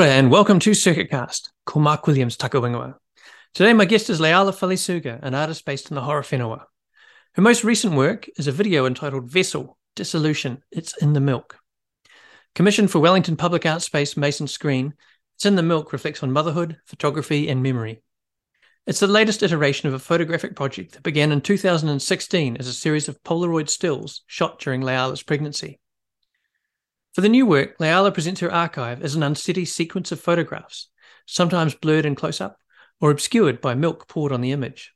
And welcome to Circuitcast. Call Mark Williams Taco Wingawa. Today my guest is Leala Faleseuga, an artist based in the Horowhenua. Her most recent work is a video entitled Vessel, Dissolution, It's in the Milk. Commissioned for Wellington Public Art Space Mason Screen, It's in the Milk reflects on motherhood, photography and memory. It's the latest iteration of a photographic project that began in 2016 as a series of Polaroid stills shot during Leala's pregnancy. For the new work, Leala presents her archive as an unsteady sequence of photographs, sometimes blurred in close up or obscured by milk poured on the image.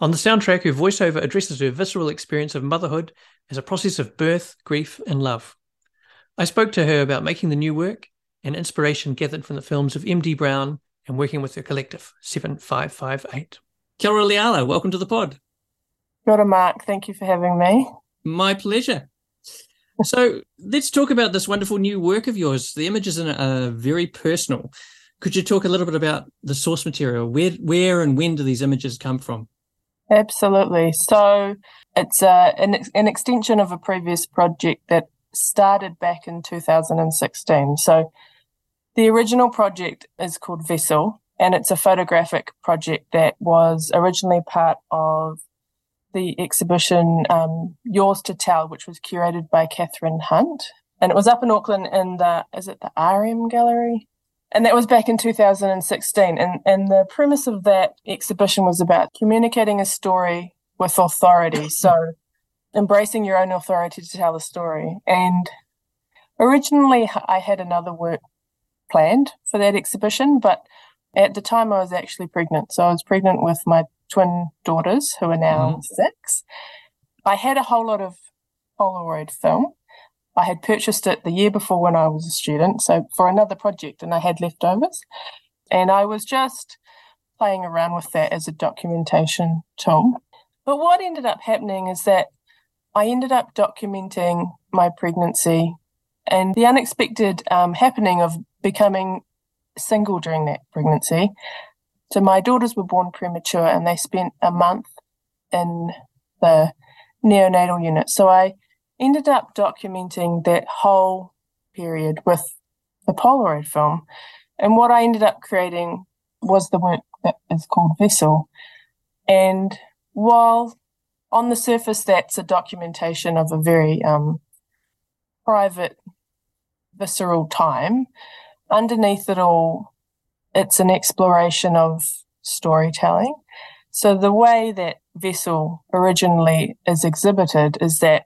On the soundtrack, her voiceover addresses her visceral experience of motherhood as a process of birth, grief, and love. I spoke to her about making the new work and inspiration gathered from the films of M.D. Brown and working with her collective, 7558. Kia ora Leala, welcome to the pod. Kia ora, Mark. Thank you for having me. My pleasure. So let's talk about this wonderful new work of yours. The images are very personal. Could you talk a little bit about the source material? Where, where, and when do these images come from? Absolutely. So it's uh, an, an extension of a previous project that started back in 2016. So the original project is called Vessel, and it's a photographic project that was originally part of the exhibition um, Yours to Tell, which was curated by Catherine Hunt. And it was up in Auckland in the, is it the RM Gallery? And that was back in 2016. And, and the premise of that exhibition was about communicating a story with authority. So embracing your own authority to tell a story. And originally I had another work planned for that exhibition, but at the time I was actually pregnant. So I was pregnant with my twin daughters who are now mm-hmm. six. I had a whole lot of Polaroid film. I had purchased it the year before when I was a student, so for another project, and I had leftovers. And I was just playing around with that as a documentation tool. But what ended up happening is that I ended up documenting my pregnancy and the unexpected um, happening of becoming single during that pregnancy so my daughters were born premature and they spent a month in the neonatal unit. So I ended up documenting that whole period with the Polaroid film. And what I ended up creating was the work that is called Vessel. And while on the surface that's a documentation of a very um, private, visceral time, underneath it all it's an exploration of storytelling. So the way that Vessel originally is exhibited is that,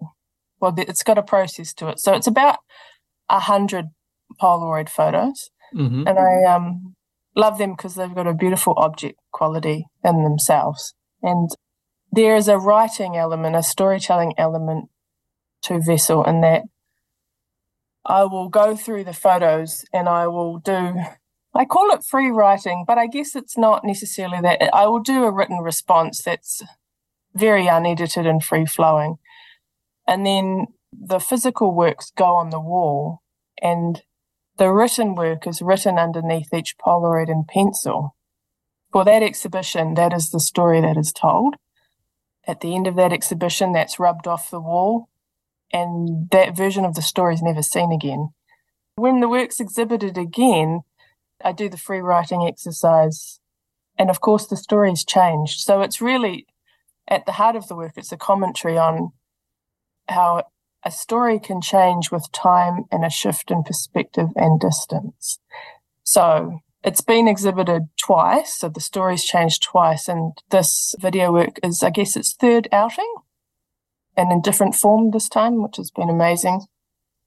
well, it's got a process to it. So it's about a hundred Polaroid photos, mm-hmm. and I um, love them because they've got a beautiful object quality in themselves. And there is a writing element, a storytelling element to Vessel, in that I will go through the photos and I will do I call it free writing, but I guess it's not necessarily that. I will do a written response that's very unedited and free flowing. And then the physical works go on the wall, and the written work is written underneath each Polaroid in pencil. For that exhibition, that is the story that is told. At the end of that exhibition, that's rubbed off the wall, and that version of the story is never seen again. When the work's exhibited again, I do the free writing exercise. And of course, the story's changed. So it's really at the heart of the work, it's a commentary on how a story can change with time and a shift in perspective and distance. So it's been exhibited twice. So the story's changed twice. And this video work is, I guess, its third outing and in different form this time, which has been amazing.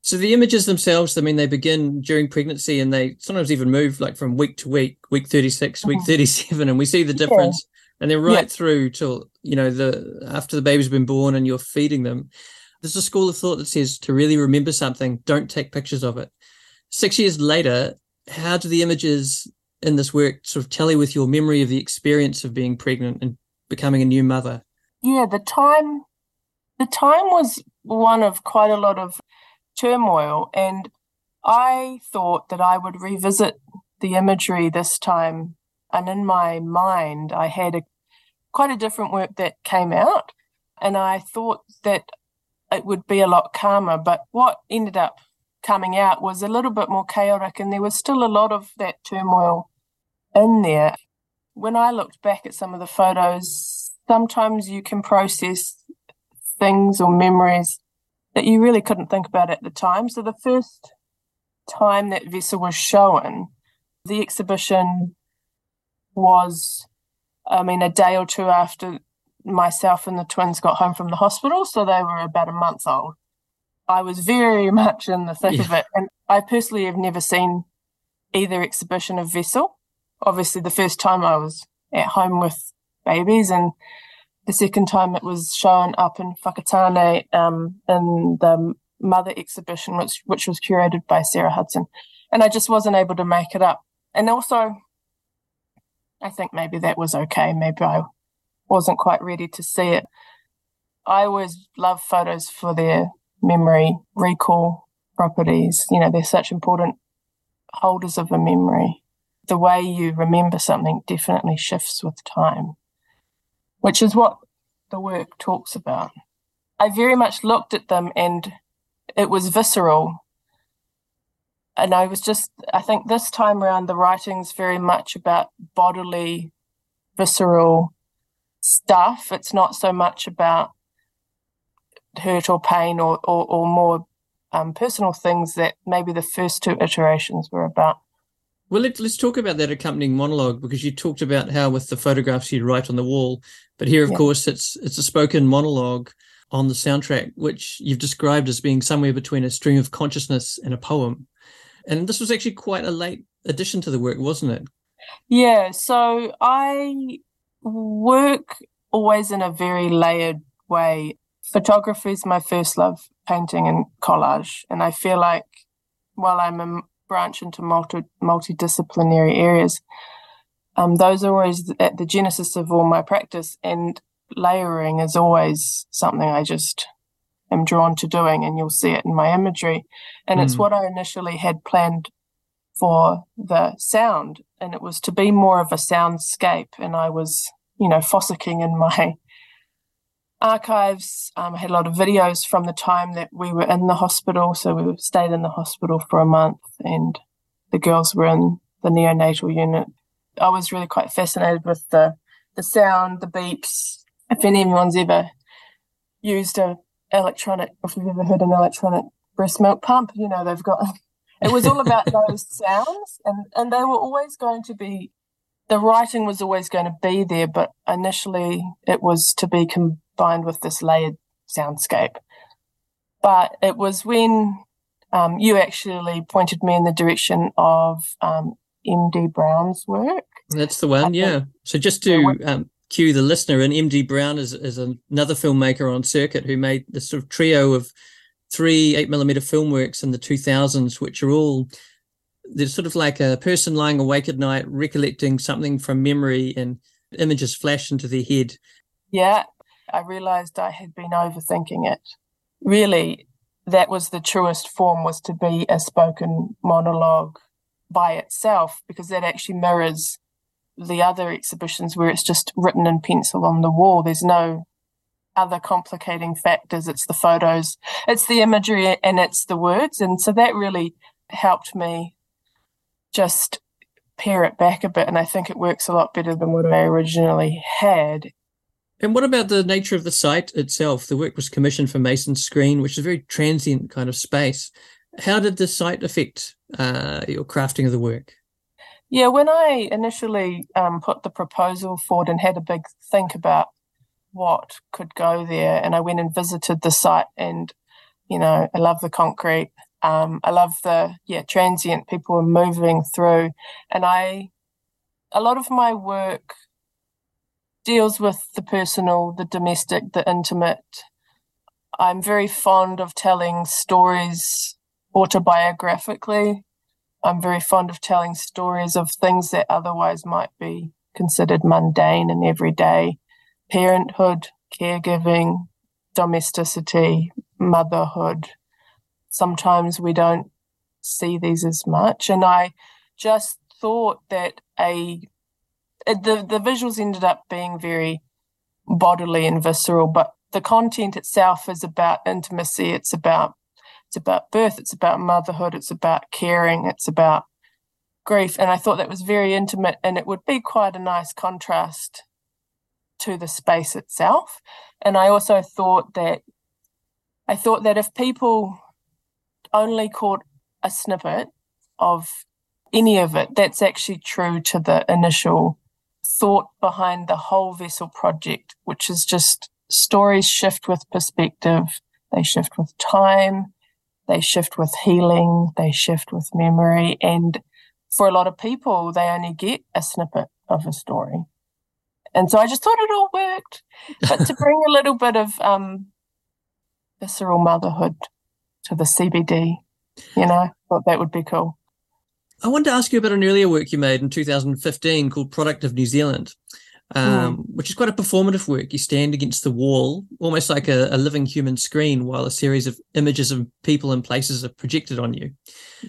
So the images themselves, I mean, they begin during pregnancy and they sometimes even move like from week to week, week 36, mm-hmm. week 37, and we see the difference. Yeah. And then right yeah. through till, you know, the after the baby's been born and you're feeding them. There's a school of thought that says to really remember something, don't take pictures of it. Six years later, how do the images in this work sort of tally with your memory of the experience of being pregnant and becoming a new mother? Yeah, the time the time was one of quite a lot of turmoil. And I thought that I would revisit the imagery this time. And in my mind, I had a, quite a different work that came out. And I thought that it would be a lot calmer. But what ended up coming out was a little bit more chaotic, and there was still a lot of that turmoil in there. When I looked back at some of the photos, sometimes you can process things or memories that you really couldn't think about at the time. So the first time that vessel was shown, the exhibition was, I mean, a day or two after myself and the twins got home from the hospital. So they were about a month old. I was very much in the thick yeah. of it. And I personally have never seen either exhibition of Vessel. Obviously, the first time I was at home with babies, and the second time it was shown up in Whakatane um, in the mother exhibition, which which was curated by Sarah Hudson, and I just wasn't able to make it up. And also, I think maybe that was okay. Maybe I wasn't quite ready to see it. I always love photos for their memory recall properties. You know, they're such important holders of a memory. The way you remember something definitely shifts with time, which is what the work talks about. I very much looked at them and it was visceral. And I was just, I think this time around, the writing's very much about bodily, visceral stuff. It's not so much about hurt or pain or, or, or more um, personal things that maybe the first two iterations were about. Well, let, us talk about that accompanying monologue because you talked about how with the photographs you'd write on the wall, but here, of yeah. course, it's it's a spoken monologue on the soundtrack, which you've described as being somewhere between a stream of consciousness and a poem. And this was actually quite a late addition to the work, wasn't it? Yeah. So I work always in a very layered way. Photography is my first love, painting and collage. And I feel like while I'm a branch into multi multidisciplinary areas, um, those are always at the genesis of all my practice. And layering is always something I just am drawn to doing, and you'll see it in my imagery. And mm. it's what I initially had planned for the sound, and it was to be more of a soundscape. And I was, you know, fossicking in my archives. Um, I had a lot of videos from the time that we were in the hospital. So we stayed in the hospital for a month, and the girls were in the neonatal unit. I was really quite fascinated with the the sound, the beeps. If anyone's ever used a electronic, if you've ever heard an electronic breast milk pump, you know they've got it was all about those sounds, and and they were always going to be. The writing was always going to be there, but initially it was to be combined with this layered soundscape. But it was when um, you actually pointed me in the direction of um, MD Brown's work. That's the one, yeah. So just to um, cue the listener, and MD Brown is, is another filmmaker on circuit who made this sort of trio of three eight millimeter film works in the 2000s, which are all there's sort of like a person lying awake at night recollecting something from memory and images flash into their head. Yeah, I realized I had been overthinking it. Really, that was the truest form was to be a spoken monologue by itself because that actually mirrors the other exhibitions where it's just written in pencil on the wall. There's no other complicating factors. It's the photos, it's the imagery, and it's the words. And so that really helped me just pare it back a bit. And I think it works a lot better than what I originally had. And what about the nature of the site itself? The work was commissioned for Mason Screen, which is a very transient kind of space. How did the site affect uh, your crafting of the work? Yeah, when I initially um, put the proposal forward and had a big think about what could go there. And I went and visited the site, and you know, I love the concrete. Um, I love the yeah transient people are moving through, and I a lot of my work deals with the personal, the domestic, the intimate. I'm very fond of telling stories autobiographically. I'm very fond of telling stories of things that otherwise might be considered mundane and everyday parenthood, caregiving, domesticity, motherhood. Sometimes we don't see these as much. And I just thought that a the the visuals ended up being very bodily and visceral, but the content itself is about intimacy. It's about It's about birth, it's about motherhood, it's about caring, it's about grief. And I thought that was very intimate and it would be quite a nice contrast to the space itself. And I also thought that I thought that if people only caught a snippet of any of it, that's actually true to the initial thought behind the whole vessel project, which is just stories shift with perspective, they shift with time, they shift with healing, they shift with memory. And for a lot of people, they only get a snippet of a story. And so I just thought it all worked. But to bring a little bit of um, visceral motherhood to the CBD, you know, I thought that would be cool. I wanted to ask you about an earlier work you made in 2015 called Product of New Zealand, um, mm. which is quite a performative work. You stand against the wall, almost like a, a, living human screen, while a series of images of people and places are projected on you.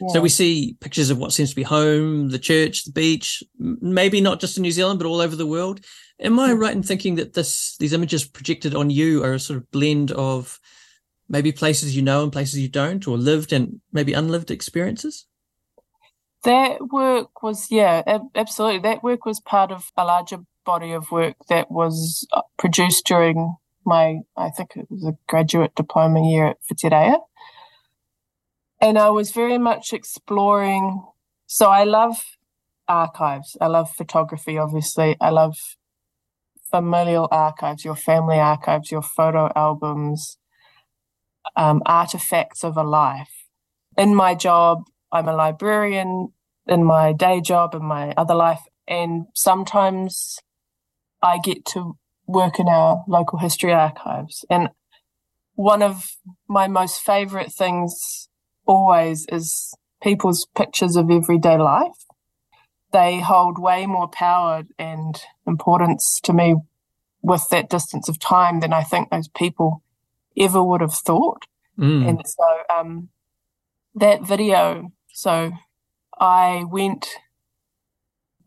Yeah. So we see pictures of what seems to be home, the church, the beach, maybe not just in New Zealand, but all over the world. Am I right in thinking that this these images projected on you are a sort of blend of maybe places you know and places you don't, or lived and maybe unlived experiences? That work was, yeah, absolutely. That work was part of a larger body of work that was uh, produced during my, I think it was a graduate diploma year at Whitireia. And I was very much exploring. So I love archives. I love photography, obviously. I love familial archives, your family archives, your photo albums, um, artifacts of a life. In my job, I'm a librarian in my day job and my other life, and sometimes I get to work in our local history archives. And one of my most favorite things always is people's pictures of everyday life. They hold way more power and importance to me with that distance of time than I think those people ever would have thought. Mm. And so um, that video so I went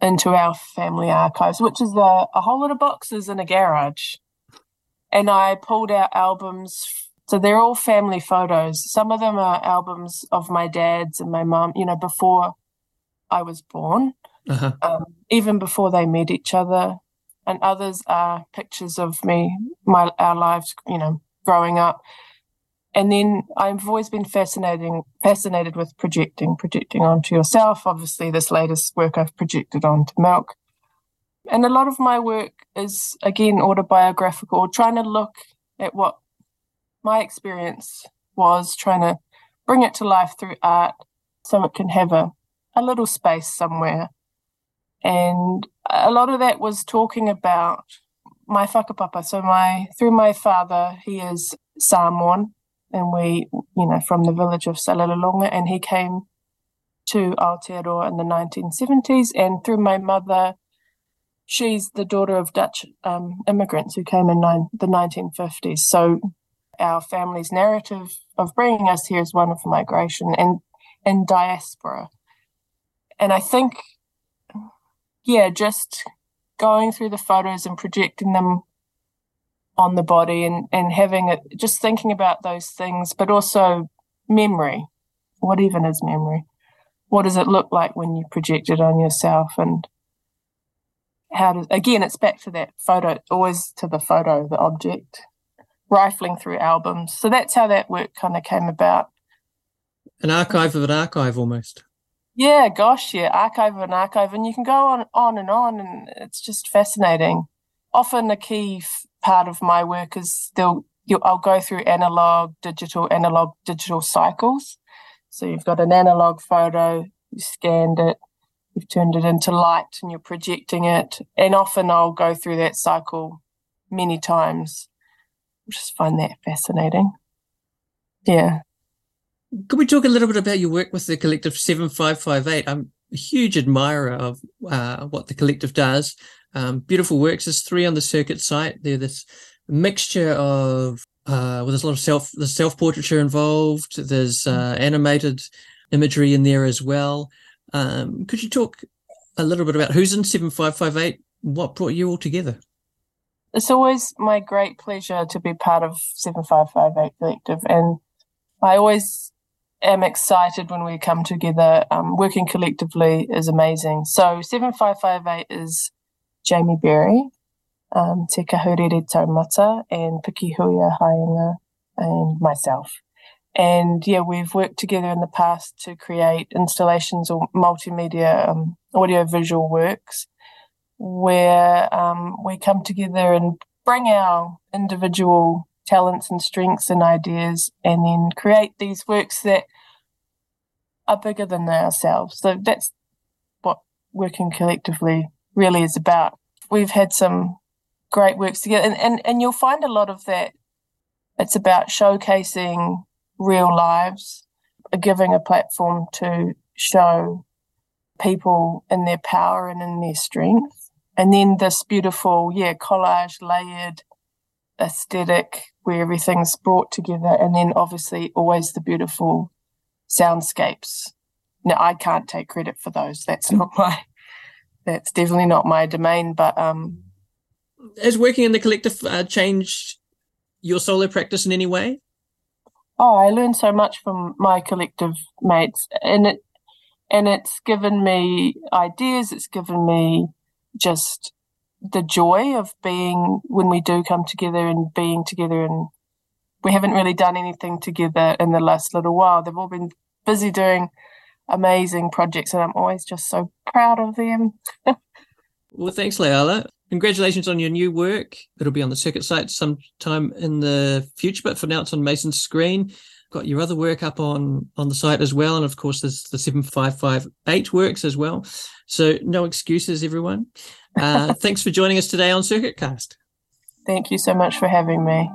into our family archives, which is a, a whole lot of boxes in a garage. And I pulled out albums. So they're all family photos. Some of them are albums of my dad's and my mum, you know, before I was born, uh-huh. um, even before they met each other. And others are pictures of me, my our lives, you know, growing up and then I've always been fascinating, fascinated with projecting, projecting onto yourself. Obviously, this latest work I've projected onto milk. And a lot of my work is, again, autobiographical, trying to look at what my experience was, trying to bring it to life through art so it can have a, a little space somewhere. And a lot of that was talking about my whakapapa. So my through my father, he is Samoan and we, you know, from the village of Salelologa, and he came to Aotearoa in the 1970s. And through my mother, she's the daughter of Dutch um, immigrants who came in the 1950s. So our family's narrative of bringing us here is one of migration and, and diaspora. And I think, yeah, just going through the photos and projecting them on the body and, and having it, just thinking about those things, but also memory. What even is memory? What does it look like when you project it on yourself? And how does, again, it's back to that photo, always to the photo, the object, rifling through albums. So that's how that work kind of came about. An archive of an archive almost. Yeah, gosh, yeah, archive of an archive. And you can go on, on and on, and it's just fascinating. Often a key part of my work is they'll I'll go through analog, digital, analog, digital cycles. So you've got an analog photo, you scanned it, you've turned it into light, and you're projecting it. And often I'll go through that cycle many times. I just find that fascinating. Yeah. Could we talk a little bit about your work with the collective 7558? I'm a huge admirer of uh, what the collective does. Um, beautiful works. There's three on the circuit site. They're this mixture of uh, well, there's a lot of self the self portraiture involved. There's uh, animated imagery in there as well. Um, could you talk a little bit about who's in seven five five eight? What brought you all together? It's always my great pleasure to be part of seven five five eight collective, and I always am excited when we come together. Um, working collectively is amazing. So 7558 is Jamie Berry, um, Te Kahurere Taumata, and Pikihuia Haenga, and myself. And yeah, we've worked together in the past to create installations or multimedia um, audio visual works where um, we come together and bring our individual talents and strengths and ideas and then create these works that are bigger than ourselves. So that's what working collectively really is about. We've had some great works together and, and, and you'll find a lot of that. It's about showcasing real lives, giving a platform to show people in their power and in their strength. And then this beautiful, yeah, collage layered aesthetic where everything's brought together. And then obviously always the beautiful soundscapes. Now I can't take credit for those. That's not my, that's definitely not my domain, but, um, has working in the collective uh, changed your solo practice in any way? Oh, I learned so much from my collective mates, and it and it's given me ideas. It's given me just the joy of being when we do come together and being together. And we haven't really done anything together in the last little while. They've all been busy doing amazing projects, and I'm always just so proud of them. well, thanks, Leala. Congratulations on your new work. It'll be on the circuit site sometime in the future, but for now it's on Mason's screen. Got your other work up on on the site as well, and of course there's the seven five five eight works as well. So no excuses, everyone. Uh, thanks for joining us today on Circuit Cast. Thank you so much for having me.